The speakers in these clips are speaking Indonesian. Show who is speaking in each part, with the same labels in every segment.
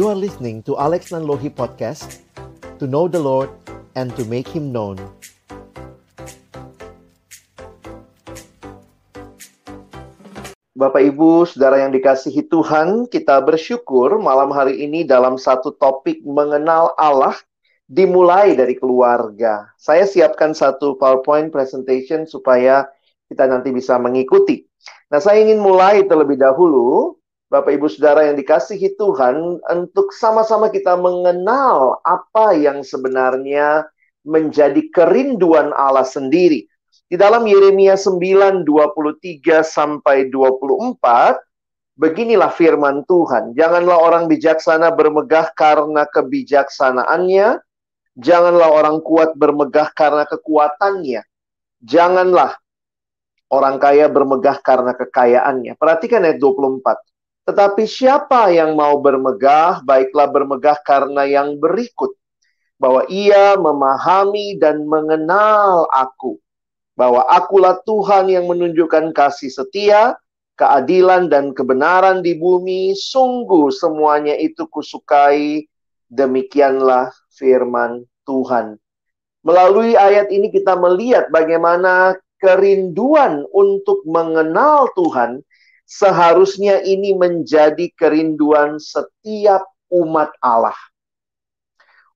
Speaker 1: You are listening to Alex Nanlohi Podcast To know the Lord and to make Him known
Speaker 2: Bapak Ibu, Saudara yang dikasihi Tuhan, kita bersyukur malam hari ini dalam satu topik mengenal Allah dimulai dari keluarga. Saya siapkan satu PowerPoint presentation supaya kita nanti bisa mengikuti. Nah, saya ingin mulai terlebih dahulu Bapak Ibu Saudara yang dikasihi Tuhan, untuk sama-sama kita mengenal apa yang sebenarnya menjadi kerinduan Allah sendiri. Di dalam Yeremia 9, 23 sampai 24, beginilah firman Tuhan. Janganlah orang bijaksana bermegah karena kebijaksanaannya. Janganlah orang kuat bermegah karena kekuatannya. Janganlah orang kaya bermegah karena kekayaannya. Perhatikan ayat 24. Tetapi siapa yang mau bermegah, baiklah bermegah karena yang berikut. Bahwa ia memahami dan mengenal aku. Bahwa akulah Tuhan yang menunjukkan kasih setia, keadilan dan kebenaran di bumi. Sungguh semuanya itu kusukai. Demikianlah firman Tuhan. Melalui ayat ini kita melihat bagaimana kerinduan untuk mengenal Tuhan seharusnya ini menjadi kerinduan setiap umat Allah.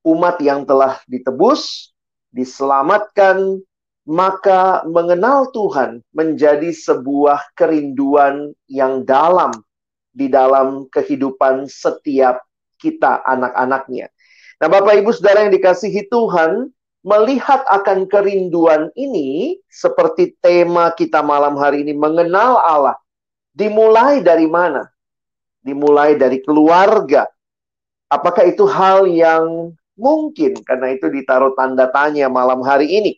Speaker 2: Umat yang telah ditebus, diselamatkan, maka mengenal Tuhan menjadi sebuah kerinduan yang dalam di dalam kehidupan setiap kita anak-anaknya. Nah, Bapak Ibu Saudara yang dikasihi Tuhan, melihat akan kerinduan ini seperti tema kita malam hari ini mengenal Allah Dimulai dari mana? Dimulai dari keluarga. Apakah itu hal yang mungkin? Karena itu ditaruh tanda tanya malam hari ini.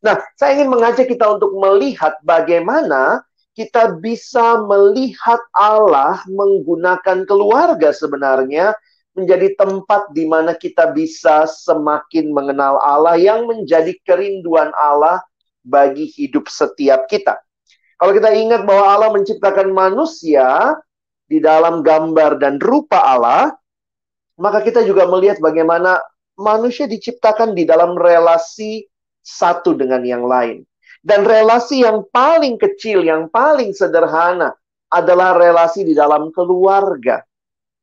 Speaker 2: Nah, saya ingin mengajak kita untuk melihat bagaimana kita bisa melihat Allah menggunakan keluarga sebenarnya menjadi tempat di mana kita bisa semakin mengenal Allah yang menjadi kerinduan Allah bagi hidup setiap kita. Kalau kita ingat bahwa Allah menciptakan manusia di dalam gambar dan rupa Allah, maka kita juga melihat bagaimana manusia diciptakan di dalam relasi satu dengan yang lain. Dan relasi yang paling kecil, yang paling sederhana adalah relasi di dalam keluarga.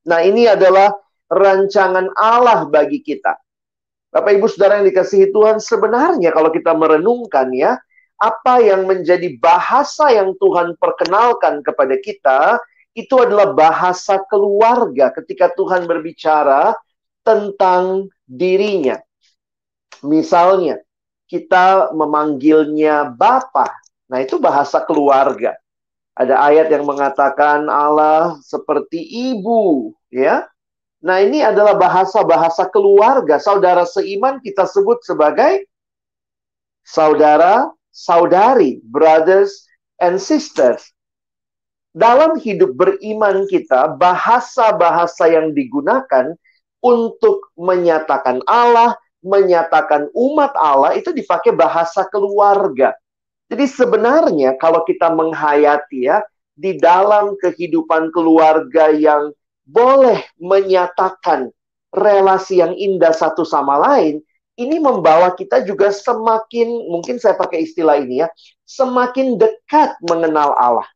Speaker 2: Nah, ini adalah rancangan Allah bagi kita. Bapak Ibu Saudara yang dikasihi Tuhan, sebenarnya kalau kita merenungkan ya, apa yang menjadi bahasa yang Tuhan perkenalkan kepada kita itu adalah bahasa keluarga ketika Tuhan berbicara tentang dirinya. Misalnya, kita memanggilnya Bapa. Nah, itu bahasa keluarga. Ada ayat yang mengatakan Allah seperti ibu, ya. Nah, ini adalah bahasa-bahasa keluarga. Saudara seiman kita sebut sebagai saudara saudari, brothers and sisters. Dalam hidup beriman kita, bahasa-bahasa yang digunakan untuk menyatakan Allah, menyatakan umat Allah itu dipakai bahasa keluarga. Jadi sebenarnya kalau kita menghayati ya, di dalam kehidupan keluarga yang boleh menyatakan relasi yang indah satu sama lain, ini membawa kita juga semakin, mungkin saya pakai istilah ini ya, semakin dekat mengenal Allah.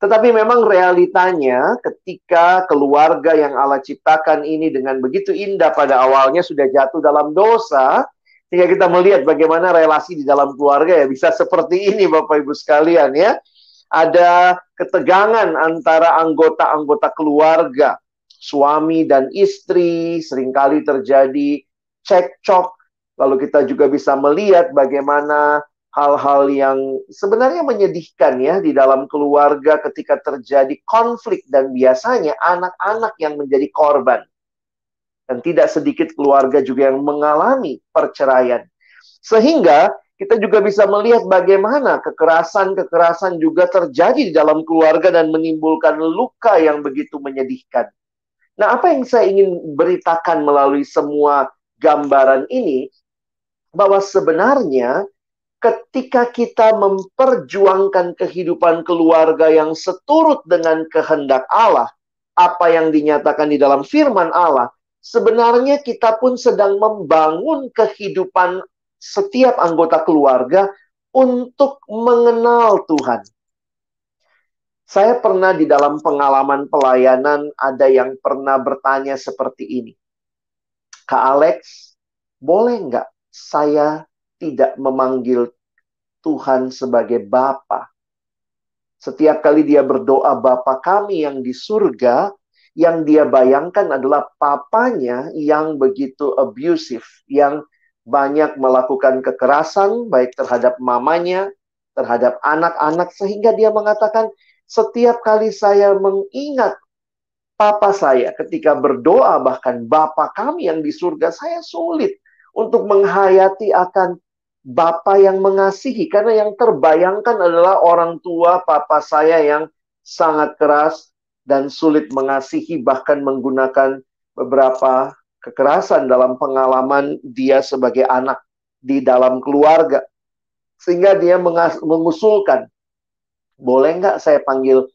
Speaker 2: Tetapi memang realitanya ketika keluarga yang Allah ciptakan ini dengan begitu indah pada awalnya sudah jatuh dalam dosa, sehingga kita melihat bagaimana relasi di dalam keluarga ya bisa seperti ini Bapak Ibu sekalian ya. Ada ketegangan antara anggota-anggota keluarga, suami dan istri, sering kali terjadi cekcok, lalu kita juga bisa melihat bagaimana hal-hal yang sebenarnya menyedihkan ya di dalam keluarga ketika terjadi konflik dan biasanya anak-anak yang menjadi korban. Dan tidak sedikit keluarga juga yang mengalami perceraian. Sehingga kita juga bisa melihat bagaimana kekerasan-kekerasan juga terjadi di dalam keluarga dan menimbulkan luka yang begitu menyedihkan. Nah, apa yang saya ingin beritakan melalui semua gambaran ini bahwa sebenarnya ketika kita memperjuangkan kehidupan keluarga yang seturut dengan kehendak Allah, apa yang dinyatakan di dalam firman Allah, sebenarnya kita pun sedang membangun kehidupan setiap anggota keluarga untuk mengenal Tuhan. Saya pernah di dalam pengalaman pelayanan ada yang pernah bertanya seperti ini. Kak Alex, boleh nggak saya tidak memanggil Tuhan sebagai Bapa? Setiap kali dia berdoa Bapa kami yang di surga, yang dia bayangkan adalah papanya yang begitu abusive, yang banyak melakukan kekerasan baik terhadap mamanya, terhadap anak-anak sehingga dia mengatakan setiap kali saya mengingat papa saya ketika berdoa bahkan bapa kami yang di surga saya sulit untuk menghayati akan Bapa yang mengasihi. Karena yang terbayangkan adalah orang tua papa saya yang sangat keras dan sulit mengasihi bahkan menggunakan beberapa kekerasan dalam pengalaman dia sebagai anak di dalam keluarga. Sehingga dia mengusulkan boleh nggak saya panggil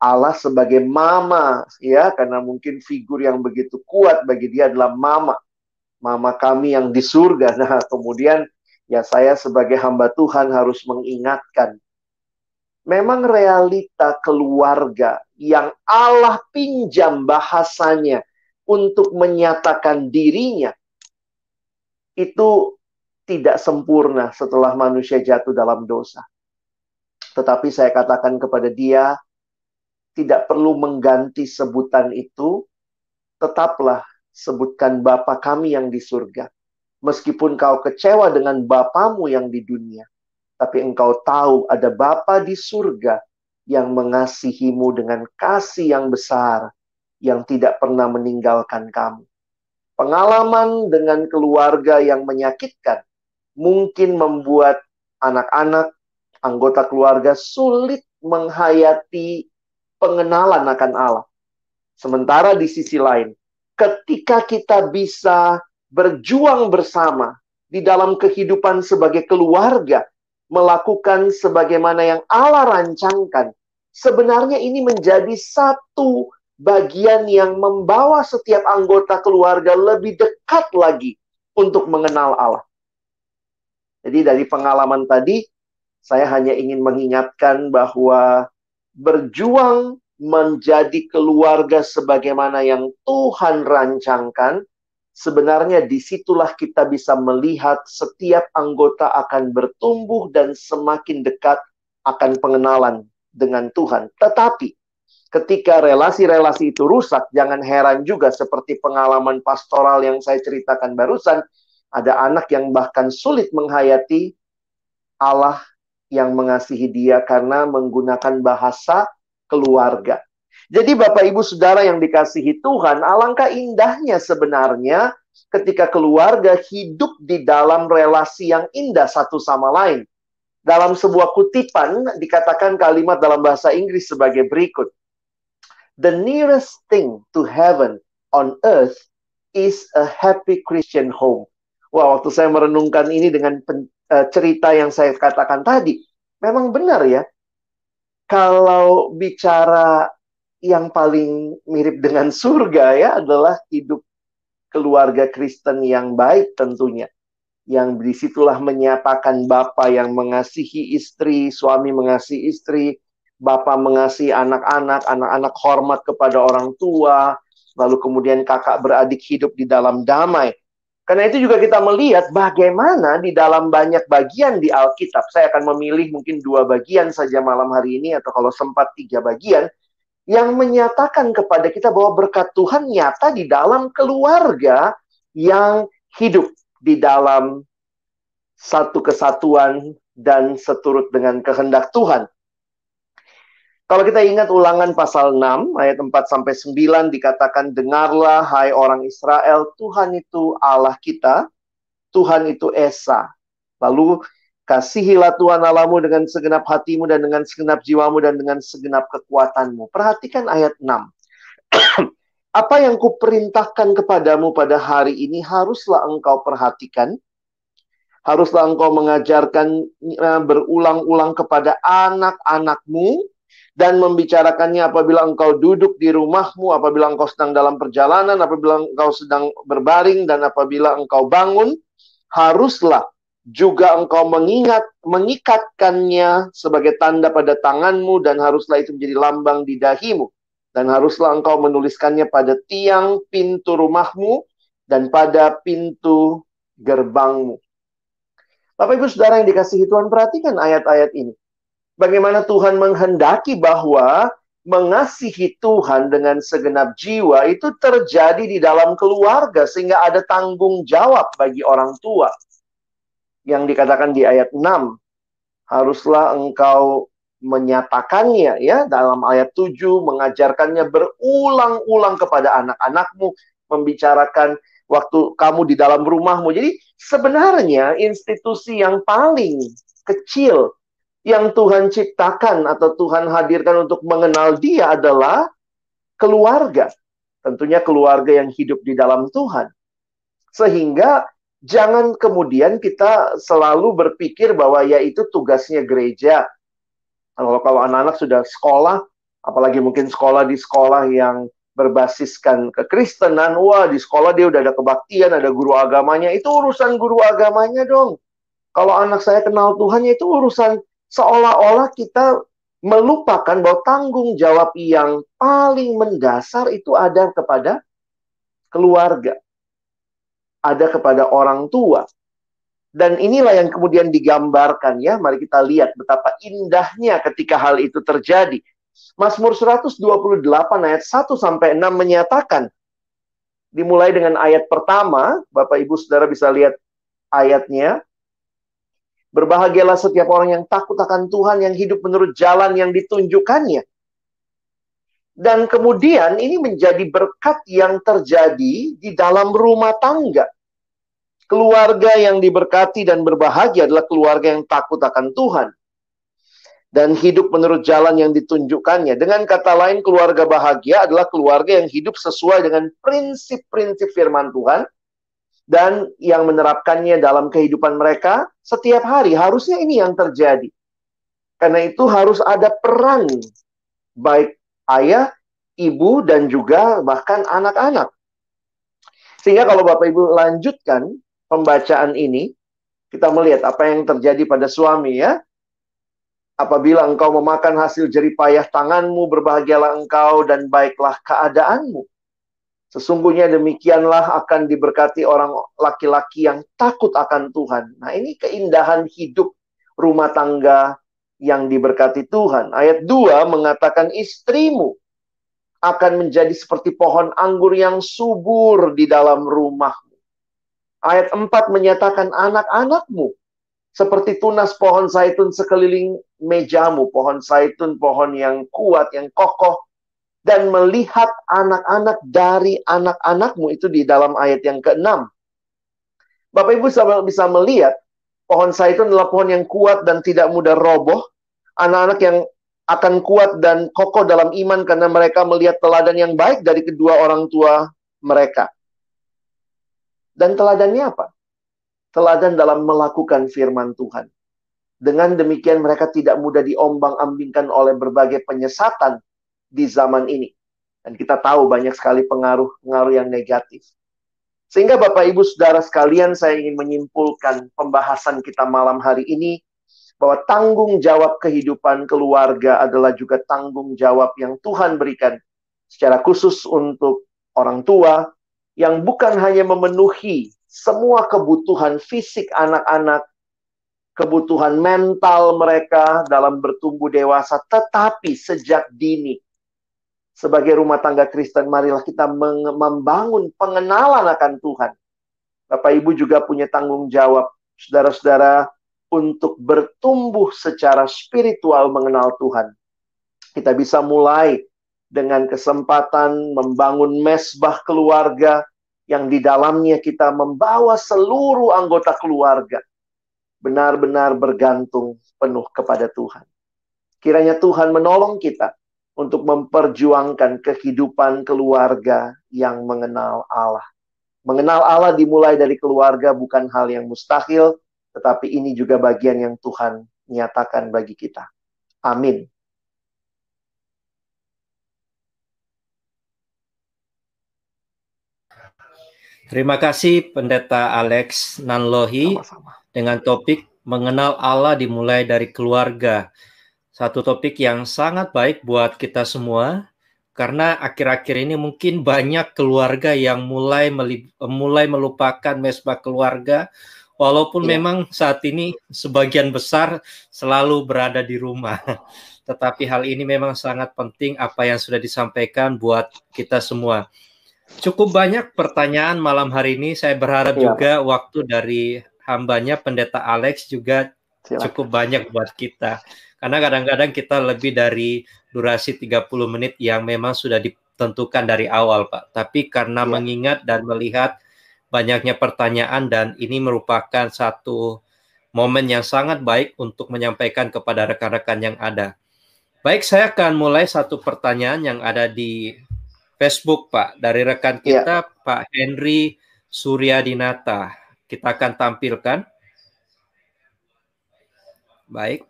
Speaker 2: Allah sebagai mama ya karena mungkin figur yang begitu kuat bagi dia adalah mama mama kami yang di surga nah kemudian ya saya sebagai hamba Tuhan harus mengingatkan. Memang realita keluarga yang Allah pinjam bahasanya untuk menyatakan dirinya itu tidak sempurna setelah manusia jatuh dalam dosa. Tetapi saya katakan kepada dia, tidak perlu mengganti sebutan itu, tetaplah sebutkan Bapa kami yang di surga. Meskipun kau kecewa dengan Bapamu yang di dunia, tapi engkau tahu ada Bapa di surga yang mengasihimu dengan kasih yang besar, yang tidak pernah meninggalkan kamu. Pengalaman dengan keluarga yang menyakitkan mungkin membuat anak-anak, anggota keluarga sulit menghayati pengenalan akan Allah. Sementara di sisi lain, ketika kita bisa berjuang bersama di dalam kehidupan sebagai keluarga, melakukan sebagaimana yang Allah rancangkan, sebenarnya ini menjadi satu bagian yang membawa setiap anggota keluarga lebih dekat lagi untuk mengenal Allah. Jadi dari pengalaman tadi, saya hanya ingin mengingatkan bahwa berjuang menjadi keluarga sebagaimana yang Tuhan rancangkan sebenarnya di situlah kita bisa melihat setiap anggota akan bertumbuh dan semakin dekat akan pengenalan dengan Tuhan. Tetapi ketika relasi-relasi itu rusak, jangan heran juga seperti pengalaman pastoral yang saya ceritakan barusan, ada anak yang bahkan sulit menghayati Allah yang mengasihi dia karena menggunakan bahasa keluarga. Jadi Bapak Ibu Saudara yang dikasihi Tuhan, alangkah indahnya sebenarnya ketika keluarga hidup di dalam relasi yang indah satu sama lain. Dalam sebuah kutipan dikatakan kalimat dalam bahasa Inggris sebagai berikut. The nearest thing to heaven on earth is a happy Christian home. Wah, waktu saya merenungkan ini dengan uh, cerita yang saya katakan tadi, memang benar ya. Kalau bicara yang paling mirip dengan surga ya adalah hidup keluarga Kristen yang baik tentunya. Yang di situlah menyatakan Bapak yang mengasihi istri, suami mengasihi istri, Bapak mengasihi anak-anak, anak-anak hormat kepada orang tua, lalu kemudian kakak beradik hidup di dalam damai. Karena itu juga kita melihat bagaimana di dalam banyak bagian di Alkitab. Saya akan memilih mungkin dua bagian saja malam hari ini atau kalau sempat tiga bagian yang menyatakan kepada kita bahwa berkat Tuhan nyata di dalam keluarga yang hidup di dalam satu kesatuan dan seturut dengan kehendak Tuhan. Kalau kita ingat ulangan pasal 6 ayat 4 sampai 9 dikatakan dengarlah hai orang Israel Tuhan itu Allah kita Tuhan itu Esa. Lalu Kasihilah Tuhan Allahmu dengan segenap hatimu dan dengan segenap jiwamu dan dengan segenap kekuatanmu. Perhatikan ayat 6. Apa yang kuperintahkan kepadamu pada hari ini haruslah engkau perhatikan. Haruslah engkau mengajarkan eh, berulang-ulang kepada anak-anakmu dan membicarakannya apabila engkau duduk di rumahmu, apabila engkau sedang dalam perjalanan, apabila engkau sedang berbaring, dan apabila engkau bangun, haruslah juga engkau mengingat mengikatkannya sebagai tanda pada tanganmu dan haruslah itu menjadi lambang di dahimu dan haruslah engkau menuliskannya pada tiang pintu rumahmu dan pada pintu gerbangmu. Bapak Ibu Saudara yang dikasihi Tuhan, perhatikan ayat-ayat ini. Bagaimana Tuhan menghendaki bahwa mengasihi Tuhan dengan segenap jiwa itu terjadi di dalam keluarga sehingga ada tanggung jawab bagi orang tua. Yang dikatakan di ayat 6, haruslah engkau menyatakannya ya dalam ayat 7 mengajarkannya berulang-ulang kepada anak-anakmu membicarakan waktu kamu di dalam rumahmu. Jadi sebenarnya institusi yang paling kecil yang Tuhan ciptakan atau Tuhan hadirkan untuk mengenal dia adalah keluarga. Tentunya keluarga yang hidup di dalam Tuhan. Sehingga jangan kemudian kita selalu berpikir bahwa ya itu tugasnya gereja. Kalau kalau anak-anak sudah sekolah, apalagi mungkin sekolah di sekolah yang berbasiskan kekristenan, wah di sekolah dia udah ada kebaktian, ada guru agamanya, itu urusan guru agamanya dong. Kalau anak saya kenal Tuhan, ya itu urusan seolah-olah kita melupakan bahwa tanggung jawab yang paling mendasar itu ada kepada keluarga, ada kepada orang tua. Dan inilah yang kemudian digambarkan ya. Mari kita lihat betapa indahnya ketika hal itu terjadi. Mazmur 128 ayat 1 sampai 6 menyatakan dimulai dengan ayat pertama, Bapak Ibu Saudara bisa lihat ayatnya. Berbahagialah setiap orang yang takut akan Tuhan, yang hidup menurut jalan yang ditunjukkannya. Dan kemudian ini menjadi berkat yang terjadi di dalam rumah tangga. Keluarga yang diberkati dan berbahagia adalah keluarga yang takut akan Tuhan. Dan hidup menurut jalan yang ditunjukkannya. Dengan kata lain, keluarga bahagia adalah keluarga yang hidup sesuai dengan prinsip-prinsip firman Tuhan dan yang menerapkannya dalam kehidupan mereka setiap hari. Harusnya ini yang terjadi. Karena itu harus ada peran baik ayah, ibu, dan juga bahkan anak-anak. Sehingga kalau Bapak Ibu lanjutkan pembacaan ini, kita melihat apa yang terjadi pada suami ya. Apabila engkau memakan hasil jeripayah tanganmu, berbahagialah engkau dan baiklah keadaanmu. Sesungguhnya demikianlah akan diberkati orang laki-laki yang takut akan Tuhan. Nah, ini keindahan hidup rumah tangga yang diberkati Tuhan. Ayat 2 mengatakan istrimu akan menjadi seperti pohon anggur yang subur di dalam rumahmu. Ayat 4 menyatakan anak-anakmu seperti tunas pohon zaitun sekeliling mejamu, pohon zaitun, pohon yang kuat, yang kokoh, dan melihat anak-anak dari anak-anakmu itu di dalam ayat yang ke-6. Bapak Ibu bisa melihat pohon zaitun adalah pohon yang kuat dan tidak mudah roboh. Anak-anak yang akan kuat dan kokoh dalam iman karena mereka melihat teladan yang baik dari kedua orang tua mereka. Dan teladannya apa? Teladan dalam melakukan firman Tuhan. Dengan demikian mereka tidak mudah diombang-ambingkan oleh berbagai penyesatan di zaman ini. Dan kita tahu banyak sekali pengaruh-pengaruh yang negatif. Sehingga Bapak Ibu Saudara sekalian saya ingin menyimpulkan pembahasan kita malam hari ini bahwa tanggung jawab kehidupan keluarga adalah juga tanggung jawab yang Tuhan berikan secara khusus untuk orang tua yang bukan hanya memenuhi semua kebutuhan fisik anak-anak, kebutuhan mental mereka dalam bertumbuh dewasa, tetapi sejak dini sebagai rumah tangga Kristen, marilah kita membangun pengenalan akan Tuhan. Bapak Ibu juga punya tanggung jawab, saudara-saudara, untuk bertumbuh secara spiritual mengenal Tuhan. Kita bisa mulai dengan kesempatan membangun mesbah keluarga yang di dalamnya kita membawa seluruh anggota keluarga benar-benar bergantung penuh kepada Tuhan. Kiranya Tuhan menolong kita untuk memperjuangkan kehidupan keluarga yang mengenal Allah. Mengenal Allah dimulai dari keluarga bukan hal yang mustahil, tetapi ini juga bagian yang Tuhan nyatakan bagi kita. Amin.
Speaker 3: Terima kasih Pendeta Alex Nanlohi Sama-sama. dengan topik mengenal Allah dimulai dari keluarga. Satu topik yang sangat baik buat kita semua karena akhir-akhir ini mungkin banyak keluarga yang mulai mulai melupakan mesbah keluarga walaupun ya. memang saat ini sebagian besar selalu berada di rumah. Tetapi hal ini memang sangat penting apa yang sudah disampaikan buat kita semua. Cukup banyak pertanyaan malam hari ini. Saya berharap ya. juga waktu dari hambanya Pendeta Alex juga Silakan. cukup banyak buat kita. Karena kadang-kadang kita lebih dari durasi 30 menit yang memang sudah ditentukan dari awal, Pak. Tapi karena ya. mengingat dan melihat banyaknya pertanyaan dan ini merupakan satu momen yang sangat baik untuk menyampaikan kepada rekan-rekan yang ada. Baik, saya akan mulai satu pertanyaan yang ada di Facebook, Pak, dari rekan iya. kita, ya. Pak Henry Suryadinata. Kita akan tampilkan. Baik.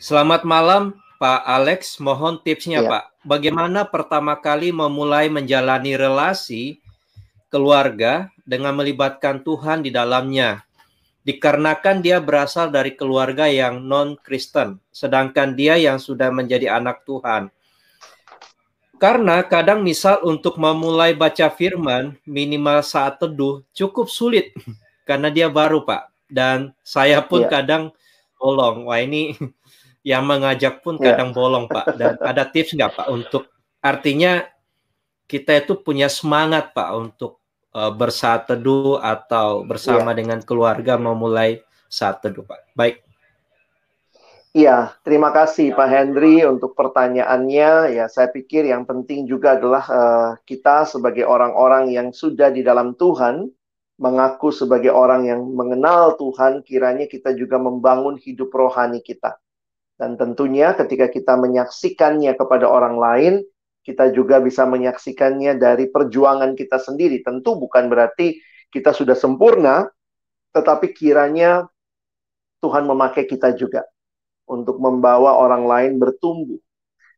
Speaker 3: Selamat malam, Pak Alex. Mohon tipsnya, ya. Pak. Bagaimana pertama kali memulai menjalani relasi keluarga dengan melibatkan Tuhan di dalamnya? Dikarenakan dia berasal dari keluarga yang non-Kristen, sedangkan dia yang sudah menjadi anak Tuhan karena kadang misal untuk memulai baca firman minimal saat teduh cukup sulit karena dia baru Pak dan saya pun yeah. kadang bolong. Wah ini yang mengajak pun iya. kadang yeah. bolong Pak. Dan ada tips nggak Pak untuk artinya kita itu punya semangat Pak untuk uh, bersaat teduh atau bersama yeah. dengan keluarga memulai saat teduh Pak. Baik.
Speaker 2: Iya, terima kasih Pak Henry untuk pertanyaannya. Ya, saya pikir yang penting juga adalah uh, kita sebagai orang-orang yang sudah di dalam Tuhan, mengaku sebagai orang yang mengenal Tuhan, kiranya kita juga membangun hidup rohani kita. Dan tentunya ketika kita menyaksikannya kepada orang lain, kita juga bisa menyaksikannya dari perjuangan kita sendiri. Tentu bukan berarti kita sudah sempurna, tetapi kiranya Tuhan memakai kita juga untuk membawa orang lain bertumbuh.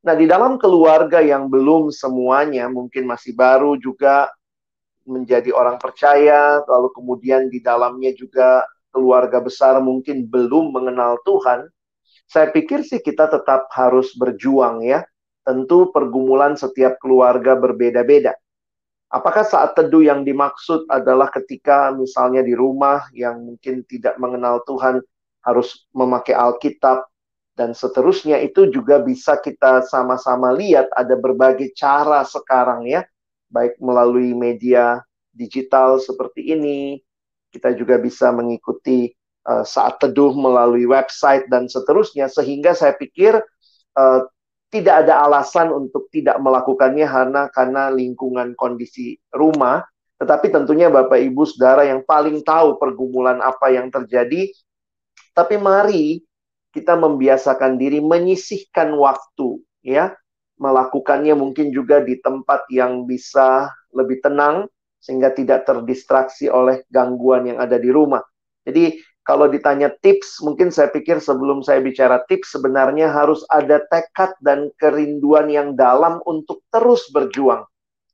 Speaker 2: Nah, di dalam keluarga yang belum semuanya mungkin masih baru juga menjadi orang percaya, lalu kemudian di dalamnya juga keluarga besar mungkin belum mengenal Tuhan, saya pikir sih kita tetap harus berjuang ya. Tentu pergumulan setiap keluarga berbeda-beda. Apakah saat teduh yang dimaksud adalah ketika misalnya di rumah yang mungkin tidak mengenal Tuhan harus memakai Alkitab, dan seterusnya itu juga bisa kita sama-sama lihat ada berbagai cara sekarang ya baik melalui media digital seperti ini kita juga bisa mengikuti uh, saat teduh melalui website dan seterusnya sehingga saya pikir uh, tidak ada alasan untuk tidak melakukannya karena karena lingkungan kondisi rumah. Tetapi tentunya Bapak Ibu Saudara yang paling tahu pergumulan apa yang terjadi. Tapi mari kita membiasakan diri menyisihkan waktu ya. Melakukannya mungkin juga di tempat yang bisa lebih tenang sehingga tidak terdistraksi oleh gangguan yang ada di rumah. Jadi kalau ditanya tips, mungkin saya pikir sebelum saya bicara tips sebenarnya harus ada tekad dan kerinduan yang dalam untuk terus berjuang.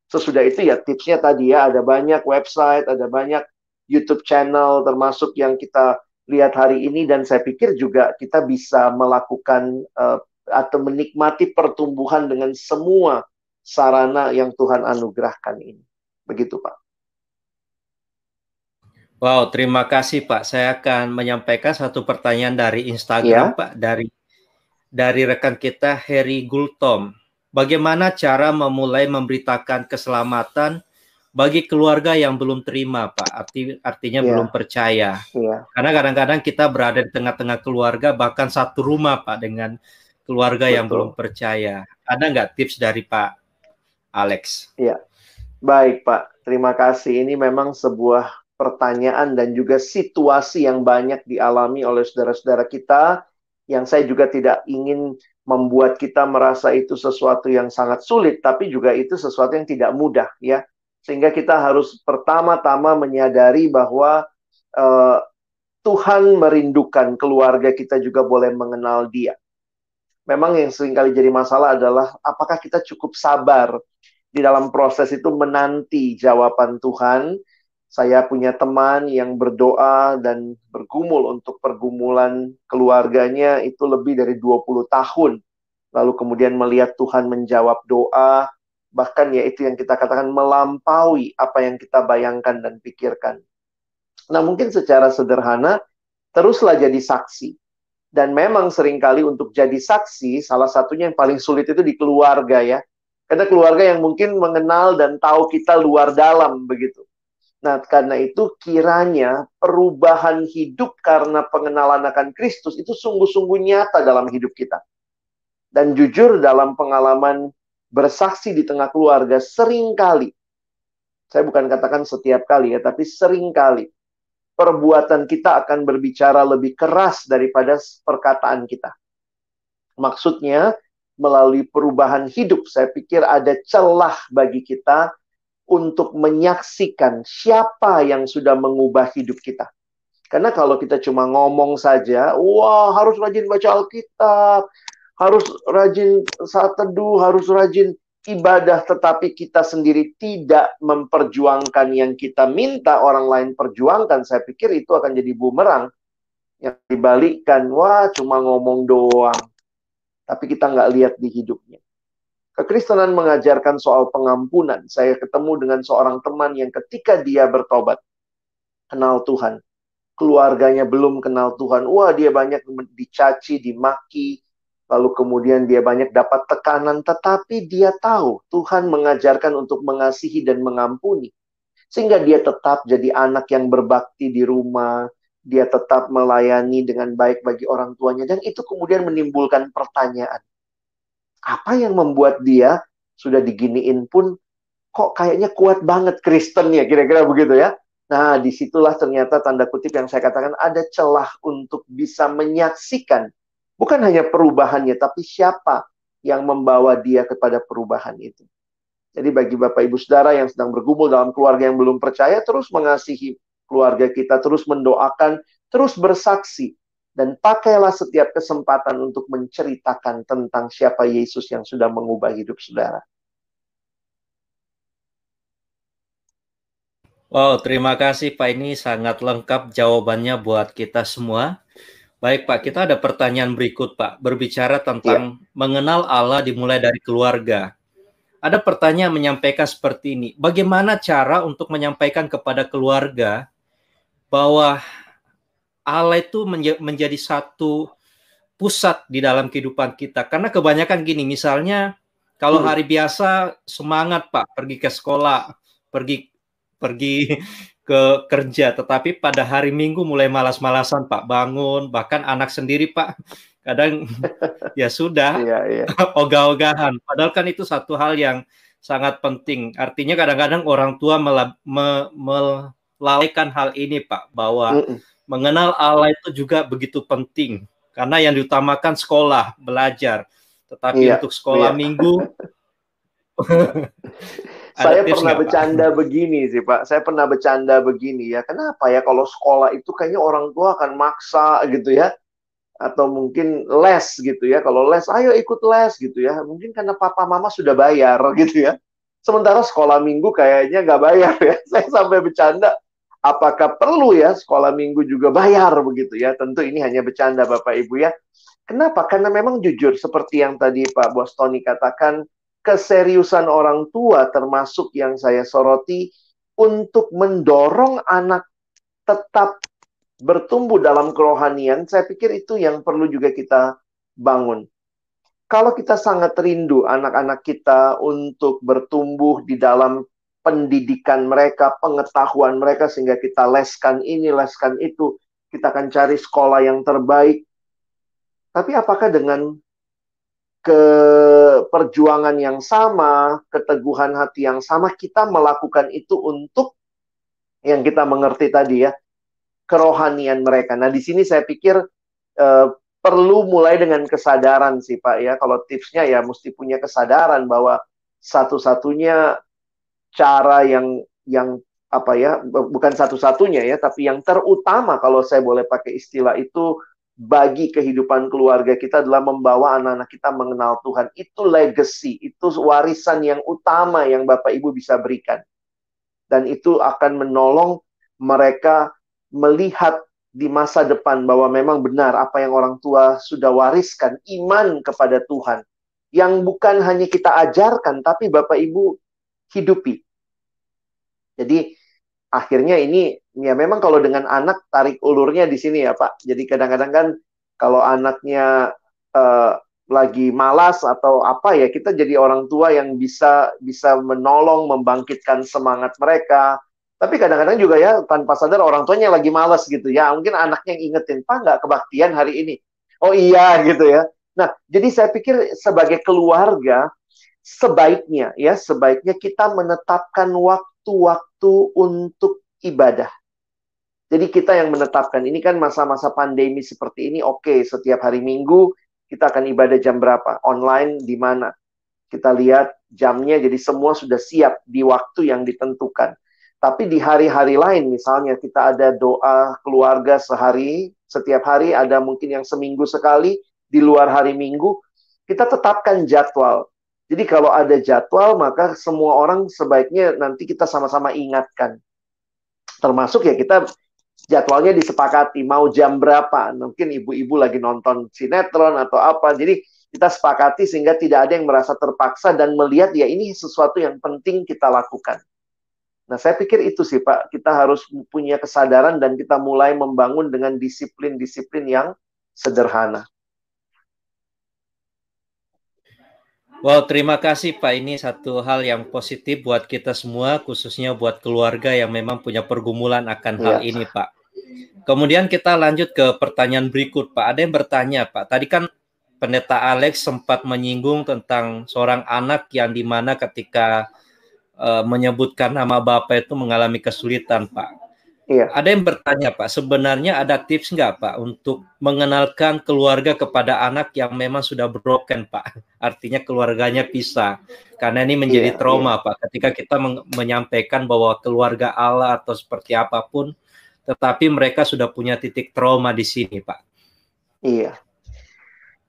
Speaker 2: Sesudah itu ya tipsnya tadi ya ada banyak website, ada banyak YouTube channel termasuk yang kita lihat hari ini dan saya pikir juga kita bisa melakukan uh, atau menikmati pertumbuhan dengan semua sarana yang Tuhan anugerahkan ini. Begitu, Pak.
Speaker 3: Wow, terima kasih Pak. Saya akan menyampaikan satu pertanyaan dari Instagram, ya. Pak, dari dari rekan kita Harry Gultom. Bagaimana cara memulai memberitakan keselamatan bagi keluarga yang belum terima, Pak, arti artinya yeah. belum percaya. Yeah. Karena kadang-kadang kita berada di tengah-tengah keluarga, bahkan satu rumah, Pak, dengan keluarga Betul. yang belum percaya. Ada nggak tips dari Pak Alex?
Speaker 2: Iya, baik, Pak. Terima kasih. Ini memang sebuah pertanyaan dan juga situasi yang banyak dialami oleh saudara-saudara kita, yang saya juga tidak ingin membuat kita merasa itu sesuatu yang sangat sulit, tapi juga itu sesuatu yang tidak mudah, ya sehingga kita harus pertama-tama menyadari bahwa uh, Tuhan merindukan keluarga kita juga boleh mengenal Dia. Memang yang sering kali jadi masalah adalah apakah kita cukup sabar di dalam proses itu menanti jawaban Tuhan Saya punya teman yang berdoa dan bergumul untuk pergumulan keluarganya itu lebih dari 20 tahun. Lalu kemudian melihat Tuhan menjawab doa, bahkan ya itu yang kita katakan melampaui apa yang kita bayangkan dan pikirkan. Nah, mungkin secara sederhana teruslah jadi saksi. Dan memang sering kali untuk jadi saksi, salah satunya yang paling sulit itu di keluarga ya. Karena keluarga yang mungkin mengenal dan tahu kita luar dalam begitu. Nah, karena itu kiranya perubahan hidup karena pengenalan akan Kristus itu sungguh-sungguh nyata dalam hidup kita. Dan jujur dalam pengalaman bersaksi di tengah keluarga sering kali, saya bukan katakan setiap kali ya, tapi sering kali perbuatan kita akan berbicara lebih keras daripada perkataan kita. Maksudnya, melalui perubahan hidup, saya pikir ada celah bagi kita untuk menyaksikan siapa yang sudah mengubah hidup kita. Karena kalau kita cuma ngomong saja, wah harus rajin baca Alkitab, harus rajin saat teduh, harus rajin ibadah, tetapi kita sendiri tidak memperjuangkan yang kita minta orang lain perjuangkan, saya pikir itu akan jadi bumerang yang dibalikkan. Wah, cuma ngomong doang, tapi kita nggak lihat di hidupnya. Kekristenan mengajarkan soal pengampunan. Saya ketemu dengan seorang teman yang ketika dia bertobat, kenal Tuhan. Keluarganya belum kenal Tuhan. Wah, dia banyak dicaci, dimaki. Lalu kemudian dia banyak dapat tekanan. Tetapi dia tahu Tuhan mengajarkan untuk mengasihi dan mengampuni. Sehingga dia tetap jadi anak yang berbakti di rumah. Dia tetap melayani dengan baik bagi orang tuanya. Dan itu kemudian menimbulkan pertanyaan apa yang membuat dia sudah diginiin pun kok kayaknya kuat banget Kristen ya kira-kira begitu ya. Nah, di situlah ternyata tanda kutip yang saya katakan ada celah untuk bisa menyaksikan bukan hanya perubahannya, tapi siapa yang membawa dia kepada perubahan itu. Jadi bagi Bapak Ibu Saudara yang sedang bergumul dalam keluarga yang belum percaya, terus mengasihi keluarga kita, terus mendoakan, terus bersaksi dan pakailah setiap kesempatan untuk menceritakan tentang siapa Yesus yang sudah mengubah hidup saudara.
Speaker 3: Wow, terima kasih Pak. Ini sangat lengkap jawabannya buat kita semua. Baik Pak, kita ada pertanyaan berikut Pak. Berbicara tentang ya. mengenal Allah dimulai dari keluarga. Ada pertanyaan menyampaikan seperti ini. Bagaimana cara untuk menyampaikan kepada keluarga bahwa Allah itu menjadi satu pusat di dalam kehidupan kita. Karena kebanyakan gini, misalnya kalau hmm. hari biasa semangat Pak pergi ke sekolah, pergi pergi ke kerja, tetapi pada hari Minggu mulai malas-malasan Pak bangun, bahkan anak sendiri Pak kadang ya sudah iya, iya. ogah-ogahan. Padahal kan itu satu hal yang sangat penting. Artinya kadang-kadang orang tua melalaikan hal ini Pak bahwa mm -mm mengenal Allah itu juga begitu penting. Karena yang diutamakan sekolah belajar. Tetapi iya, untuk sekolah iya. minggu
Speaker 2: saya pernah bercanda Pak? begini sih Pak. Saya pernah bercanda begini ya. Kenapa ya kalau sekolah itu kayaknya orang tua akan maksa gitu ya? Atau mungkin les gitu ya. Kalau les ayo ikut les gitu ya. Mungkin karena papa mama sudah bayar gitu ya. Sementara sekolah minggu kayaknya nggak bayar ya. Saya sampai bercanda Apakah perlu ya sekolah minggu juga bayar begitu ya? Tentu ini hanya bercanda Bapak Ibu ya. Kenapa? Karena memang jujur seperti yang tadi Pak Bos Tony katakan, keseriusan orang tua termasuk yang saya soroti untuk mendorong anak tetap bertumbuh dalam kerohanian, saya pikir itu yang perlu juga kita bangun. Kalau kita sangat rindu anak-anak kita untuk bertumbuh di dalam pendidikan mereka, pengetahuan mereka sehingga kita leskan ini, leskan itu, kita akan cari sekolah yang terbaik. Tapi apakah dengan ke perjuangan yang sama, keteguhan hati yang sama, kita melakukan itu untuk yang kita mengerti tadi ya, kerohanian mereka. Nah, di sini saya pikir eh, perlu mulai dengan kesadaran sih Pak ya. Kalau tipsnya ya mesti punya kesadaran bahwa satu-satunya cara yang yang apa ya bukan satu-satunya ya tapi yang terutama kalau saya boleh pakai istilah itu bagi kehidupan keluarga kita adalah membawa anak-anak kita mengenal Tuhan. Itu legacy itu warisan yang utama yang Bapak Ibu bisa berikan. Dan itu akan menolong mereka melihat di masa depan bahwa memang benar apa yang orang tua sudah wariskan iman kepada Tuhan. Yang bukan hanya kita ajarkan tapi Bapak Ibu hidupi. Jadi akhirnya ini ya memang kalau dengan anak tarik ulurnya di sini ya Pak. Jadi kadang-kadang kan kalau anaknya uh, lagi malas atau apa ya kita jadi orang tua yang bisa bisa menolong membangkitkan semangat mereka tapi kadang-kadang juga ya tanpa sadar orang tuanya lagi malas gitu ya. Mungkin anaknya yang ingetin, Pak nggak kebaktian hari ini? Oh iya gitu ya. Nah, jadi saya pikir sebagai keluarga, sebaiknya ya, sebaiknya kita menetapkan waktu-waktu untuk ibadah. Jadi kita yang menetapkan, ini kan masa-masa pandemi seperti ini, oke, okay, setiap hari Minggu kita akan ibadah jam berapa? Online di mana? Kita lihat jamnya, jadi semua sudah siap di waktu yang ditentukan. Tapi di hari-hari lain, misalnya kita ada doa keluarga sehari, setiap hari ada mungkin yang seminggu sekali, di luar hari minggu, kita tetapkan jadwal. Jadi kalau ada jadwal, maka semua orang sebaiknya nanti kita sama-sama ingatkan. Termasuk ya kita jadwalnya disepakati, mau jam berapa. Mungkin ibu-ibu lagi nonton sinetron atau apa. Jadi kita sepakati sehingga tidak ada yang merasa terpaksa dan melihat ya ini sesuatu yang penting kita lakukan. Nah, saya pikir itu sih Pak, kita harus punya kesadaran dan kita mulai membangun dengan disiplin-disiplin yang sederhana.
Speaker 3: Wow, terima kasih Pak. Ini satu hal yang positif buat kita semua, khususnya buat keluarga yang memang punya pergumulan akan hal ya. ini Pak. Kemudian kita lanjut ke pertanyaan berikut Pak. Ada yang bertanya Pak, tadi kan Pendeta Alex sempat menyinggung tentang seorang anak yang di mana ketika uh, menyebutkan nama Bapak itu mengalami kesulitan, Pak. Iya. Ada yang bertanya, Pak, sebenarnya ada tips nggak, Pak, untuk mengenalkan keluarga kepada anak yang memang sudah broken, Pak? Artinya keluarganya pisah. Karena ini menjadi iya, trauma, iya. Pak, ketika kita menyampaikan bahwa keluarga Allah atau seperti apa pun, tetapi mereka sudah punya titik trauma di sini, Pak.
Speaker 2: Iya.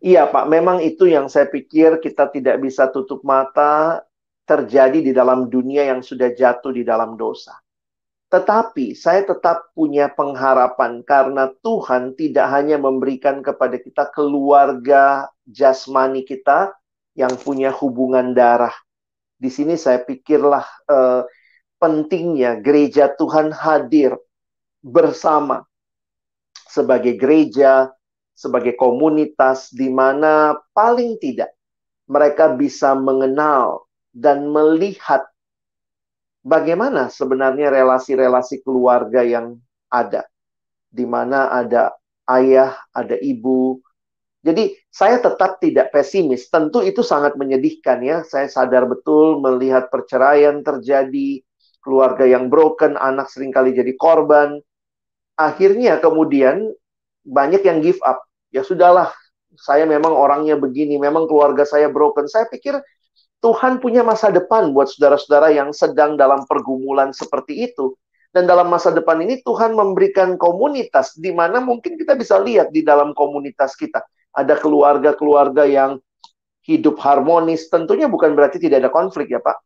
Speaker 2: Iya, Pak, memang itu yang saya pikir kita tidak bisa tutup mata terjadi di dalam dunia yang sudah jatuh di dalam dosa. Tetapi saya tetap punya pengharapan karena Tuhan tidak hanya memberikan kepada kita keluarga jasmani kita yang punya hubungan darah. Di sini saya pikirlah eh, pentingnya gereja Tuhan hadir bersama sebagai gereja, sebagai komunitas di mana paling tidak mereka bisa mengenal dan melihat bagaimana sebenarnya relasi-relasi keluarga yang ada. Di mana ada ayah, ada ibu. Jadi saya tetap tidak pesimis. Tentu itu sangat menyedihkan ya. Saya sadar betul melihat perceraian terjadi, keluarga yang broken, anak sering kali jadi korban. Akhirnya kemudian banyak yang give up. Ya sudahlah, saya memang orangnya begini, memang keluarga saya broken. Saya pikir Tuhan punya masa depan buat saudara-saudara yang sedang dalam pergumulan seperti itu. Dan dalam masa depan ini Tuhan memberikan komunitas di mana mungkin kita bisa lihat di dalam komunitas kita. Ada keluarga-keluarga yang hidup harmonis. Tentunya bukan berarti tidak ada konflik ya Pak.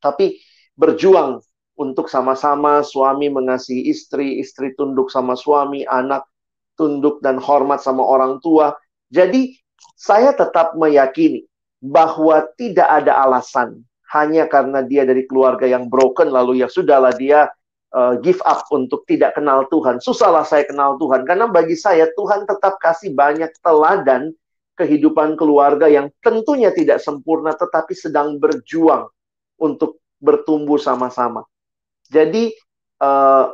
Speaker 2: Tapi berjuang untuk sama-sama suami mengasihi istri, istri tunduk sama suami, anak tunduk dan hormat sama orang tua. Jadi saya tetap meyakini bahwa tidak ada alasan hanya karena dia dari keluarga yang broken lalu ya sudahlah dia uh, give up untuk tidak kenal Tuhan. Susahlah saya kenal Tuhan karena bagi saya Tuhan tetap kasih banyak teladan kehidupan keluarga yang tentunya tidak sempurna tetapi sedang berjuang untuk bertumbuh sama-sama. Jadi uh,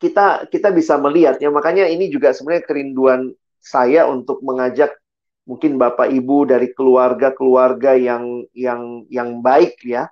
Speaker 2: kita kita bisa melihat ya makanya ini juga sebenarnya kerinduan saya untuk mengajak mungkin bapak ibu dari keluarga-keluarga yang yang yang baik ya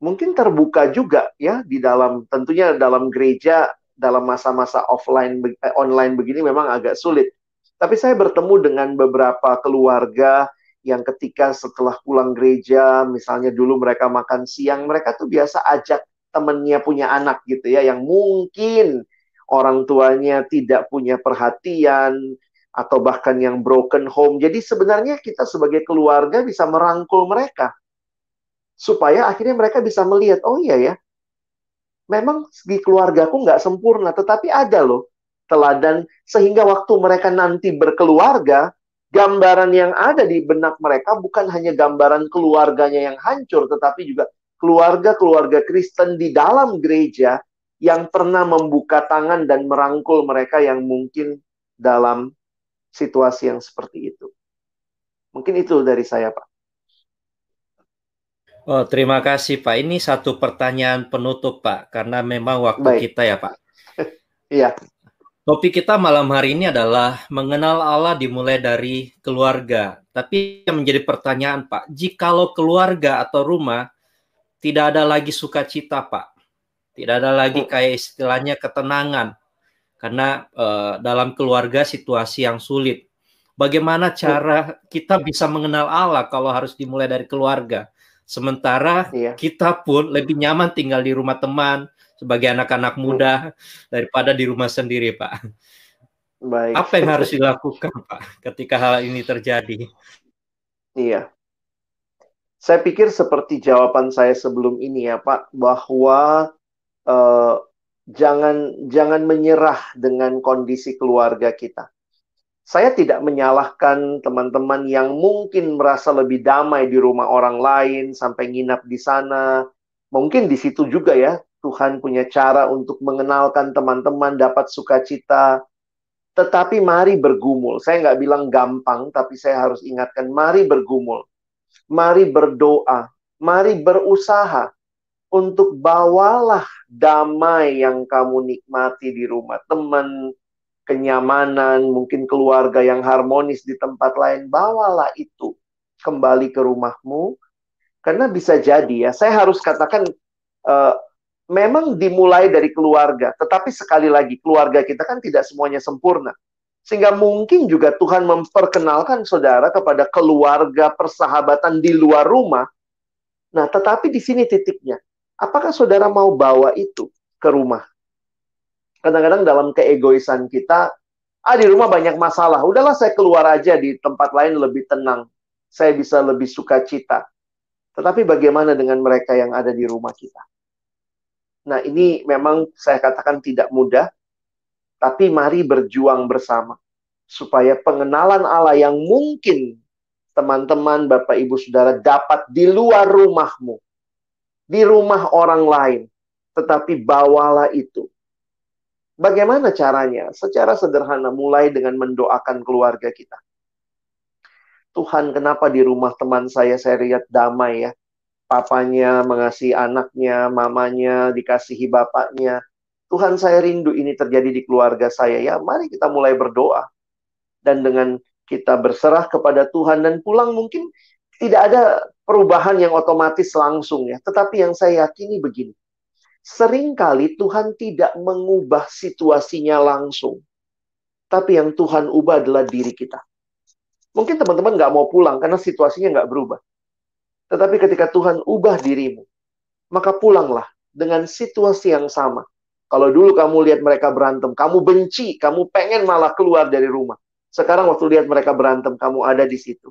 Speaker 2: mungkin terbuka juga ya di dalam tentunya dalam gereja dalam masa-masa offline eh, online begini memang agak sulit tapi saya bertemu dengan beberapa keluarga yang ketika setelah pulang gereja misalnya dulu mereka makan siang mereka tuh biasa ajak temennya punya anak gitu ya yang mungkin orang tuanya tidak punya perhatian atau bahkan yang broken home. Jadi sebenarnya kita sebagai keluarga bisa merangkul mereka supaya akhirnya mereka bisa melihat oh iya ya memang segi keluargaku nggak sempurna, tetapi ada loh teladan sehingga waktu mereka nanti berkeluarga, gambaran yang ada di benak mereka bukan hanya gambaran keluarganya yang hancur, tetapi juga keluarga-keluarga Kristen di dalam gereja yang pernah membuka tangan dan merangkul mereka yang mungkin dalam situasi yang seperti itu. Mungkin itu dari saya, Pak.
Speaker 3: Oh, terima kasih, Pak. Ini satu pertanyaan penutup, Pak, karena memang waktu Baik. kita ya, Pak.
Speaker 2: Iya.
Speaker 3: Topik kita malam hari ini adalah mengenal Allah dimulai dari keluarga. Tapi yang menjadi pertanyaan, Pak, jikalau keluarga atau rumah tidak ada lagi sukacita, Pak. Tidak ada lagi oh. kayak istilahnya ketenangan. Karena uh, dalam keluarga situasi yang sulit. Bagaimana cara kita bisa mengenal Allah kalau harus dimulai dari keluarga? Sementara iya. kita pun lebih nyaman tinggal di rumah teman, sebagai anak-anak muda daripada di rumah sendiri, Pak. Baik. Apa yang harus dilakukan, Pak, ketika hal ini terjadi?
Speaker 2: Iya. Saya pikir seperti jawaban saya sebelum ini ya, Pak, bahwa uh, jangan jangan menyerah dengan kondisi keluarga kita. Saya tidak menyalahkan teman-teman yang mungkin merasa lebih damai di rumah orang lain sampai nginap di sana. Mungkin di situ juga ya Tuhan punya cara untuk mengenalkan teman-teman dapat sukacita. Tetapi mari bergumul. Saya nggak bilang gampang, tapi saya harus ingatkan, mari bergumul. Mari berdoa. Mari berusaha untuk bawalah damai yang kamu nikmati di rumah teman, kenyamanan, mungkin keluarga yang harmonis di tempat lain. Bawalah itu kembali ke rumahmu. Karena bisa jadi ya, saya harus katakan uh, memang dimulai dari keluarga, tetapi sekali lagi keluarga kita kan tidak semuanya sempurna. Sehingga mungkin juga Tuhan memperkenalkan saudara kepada keluarga persahabatan di luar rumah. Nah, tetapi di sini titiknya. Apakah saudara mau bawa itu ke rumah? Kadang-kadang dalam keegoisan kita, ah di rumah banyak masalah. Udahlah saya keluar aja di tempat lain lebih tenang. Saya bisa lebih suka cita. Tetapi bagaimana dengan mereka yang ada di rumah kita? Nah, ini memang saya katakan tidak mudah, tapi mari berjuang bersama supaya pengenalan Allah yang mungkin teman-teman, Bapak Ibu Saudara dapat di luar rumahmu, di rumah orang lain, tetapi bawalah itu. Bagaimana caranya? Secara sederhana, mulai dengan mendoakan keluarga kita. Tuhan, kenapa di rumah teman saya saya lihat damai ya? papanya mengasihi anaknya, mamanya dikasihi bapaknya. Tuhan saya rindu ini terjadi di keluarga saya ya. Mari kita mulai berdoa. Dan dengan kita berserah kepada Tuhan dan pulang mungkin tidak ada perubahan yang otomatis langsung ya. Tetapi yang saya yakini begini. Seringkali Tuhan tidak mengubah situasinya langsung. Tapi yang Tuhan ubah adalah diri kita. Mungkin teman-teman nggak mau pulang karena situasinya nggak berubah. Tetapi ketika Tuhan ubah dirimu, maka pulanglah dengan situasi yang sama. Kalau dulu kamu lihat mereka berantem, kamu benci, kamu pengen malah keluar dari rumah. Sekarang waktu lihat mereka berantem, kamu ada di situ.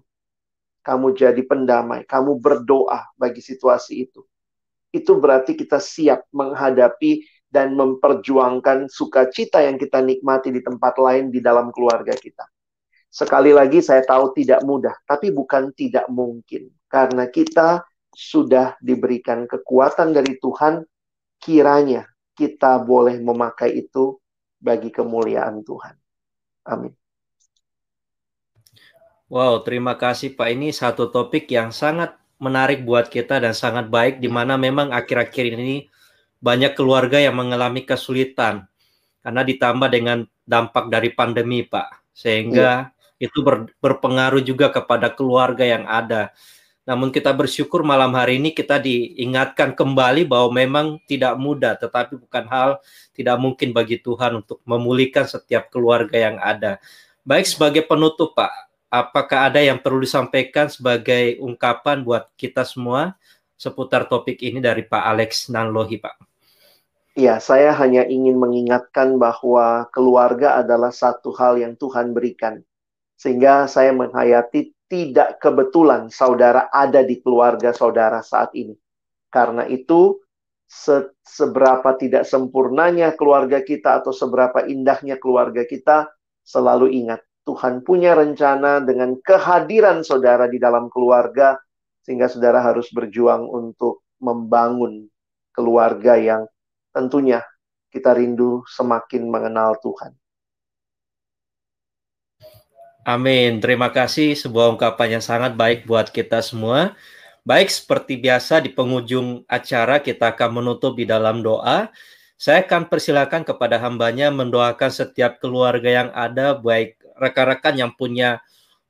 Speaker 2: Kamu jadi pendamai, kamu berdoa bagi situasi itu. Itu berarti kita siap menghadapi dan memperjuangkan sukacita yang kita nikmati di tempat lain di dalam keluarga kita. Sekali lagi saya tahu tidak mudah, tapi bukan tidak mungkin. Karena kita sudah diberikan kekuatan dari Tuhan, kiranya kita boleh memakai itu bagi kemuliaan Tuhan. Amin.
Speaker 3: Wow, terima kasih Pak. Ini satu topik yang sangat menarik buat kita dan sangat baik di mana memang akhir-akhir ini banyak keluarga yang mengalami kesulitan karena ditambah dengan dampak dari pandemi, Pak. Sehingga itu ber, berpengaruh juga kepada keluarga yang ada. Namun kita bersyukur malam hari ini kita diingatkan kembali bahwa memang tidak mudah, tetapi bukan hal tidak mungkin bagi Tuhan untuk memulihkan setiap keluarga yang ada. Baik sebagai penutup Pak, apakah ada yang perlu disampaikan sebagai ungkapan buat kita semua seputar topik ini dari Pak Alex Nanlohi Pak?
Speaker 2: Ya, saya hanya ingin mengingatkan bahwa keluarga adalah satu hal yang Tuhan berikan sehingga saya menghayati tidak kebetulan saudara ada di keluarga saudara saat ini. Karena itu, se seberapa tidak sempurnanya keluarga kita atau seberapa indahnya keluarga kita, selalu ingat Tuhan punya rencana dengan kehadiran saudara di dalam keluarga, sehingga saudara harus berjuang untuk membangun keluarga yang tentunya kita rindu semakin mengenal Tuhan.
Speaker 3: Amin. Terima kasih sebuah ungkapan yang sangat baik buat kita semua. Baik, seperti biasa di penghujung acara kita akan menutup di dalam doa. Saya akan persilakan kepada hambanya mendoakan setiap keluarga yang ada, baik rekan-rekan yang punya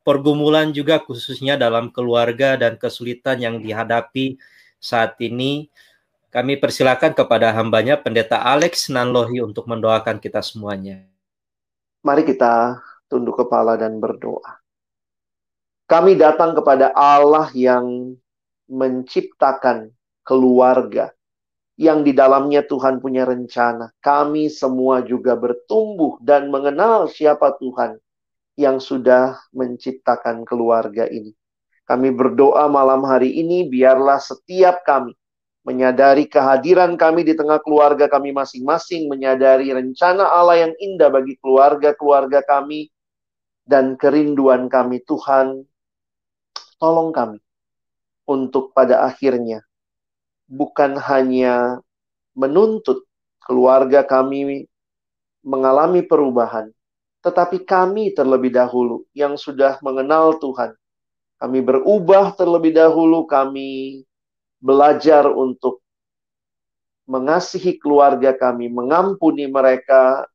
Speaker 3: pergumulan juga khususnya dalam keluarga dan kesulitan yang dihadapi saat ini. Kami persilakan kepada hambanya Pendeta Alex Nanlohi untuk mendoakan kita semuanya.
Speaker 2: Mari kita tunduk kepala dan berdoa. Kami datang kepada Allah yang menciptakan keluarga yang di dalamnya Tuhan punya rencana. Kami semua juga bertumbuh dan mengenal siapa Tuhan yang sudah menciptakan keluarga ini. Kami berdoa malam hari ini, biarlah setiap kami menyadari kehadiran kami di tengah keluarga kami masing-masing, menyadari rencana Allah yang indah bagi keluarga-keluarga kami, dan kerinduan kami Tuhan, tolong kami untuk pada akhirnya bukan hanya menuntut keluarga kami mengalami perubahan, tetapi kami terlebih dahulu yang sudah mengenal Tuhan. Kami berubah terlebih dahulu, kami belajar untuk mengasihi keluarga kami, mengampuni mereka,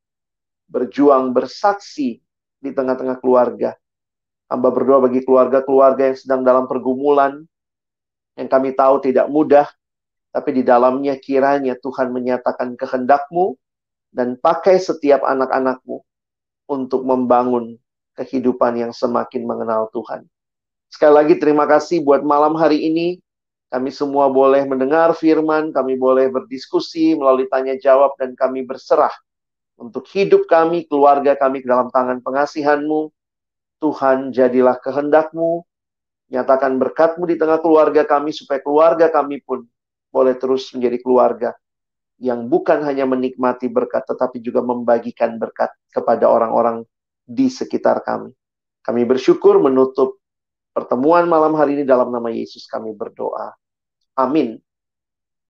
Speaker 2: berjuang bersaksi di tengah-tengah keluarga. Hamba berdoa bagi keluarga-keluarga yang sedang dalam pergumulan, yang kami tahu tidak mudah, tapi di dalamnya kiranya Tuhan menyatakan kehendakmu dan pakai setiap anak-anakmu untuk membangun kehidupan yang semakin mengenal Tuhan. Sekali lagi terima kasih buat malam hari ini. Kami semua boleh mendengar firman, kami boleh berdiskusi melalui tanya jawab, dan kami berserah untuk hidup kami, keluarga kami ke dalam tangan pengasihanmu. Tuhan, jadilah kehendakmu, nyatakan berkatmu di tengah keluarga kami, supaya keluarga kami pun boleh terus menjadi keluarga yang bukan hanya menikmati berkat, tetapi juga membagikan berkat kepada orang-orang di sekitar kami. Kami bersyukur menutup pertemuan malam hari ini dalam nama Yesus kami berdoa. Amin.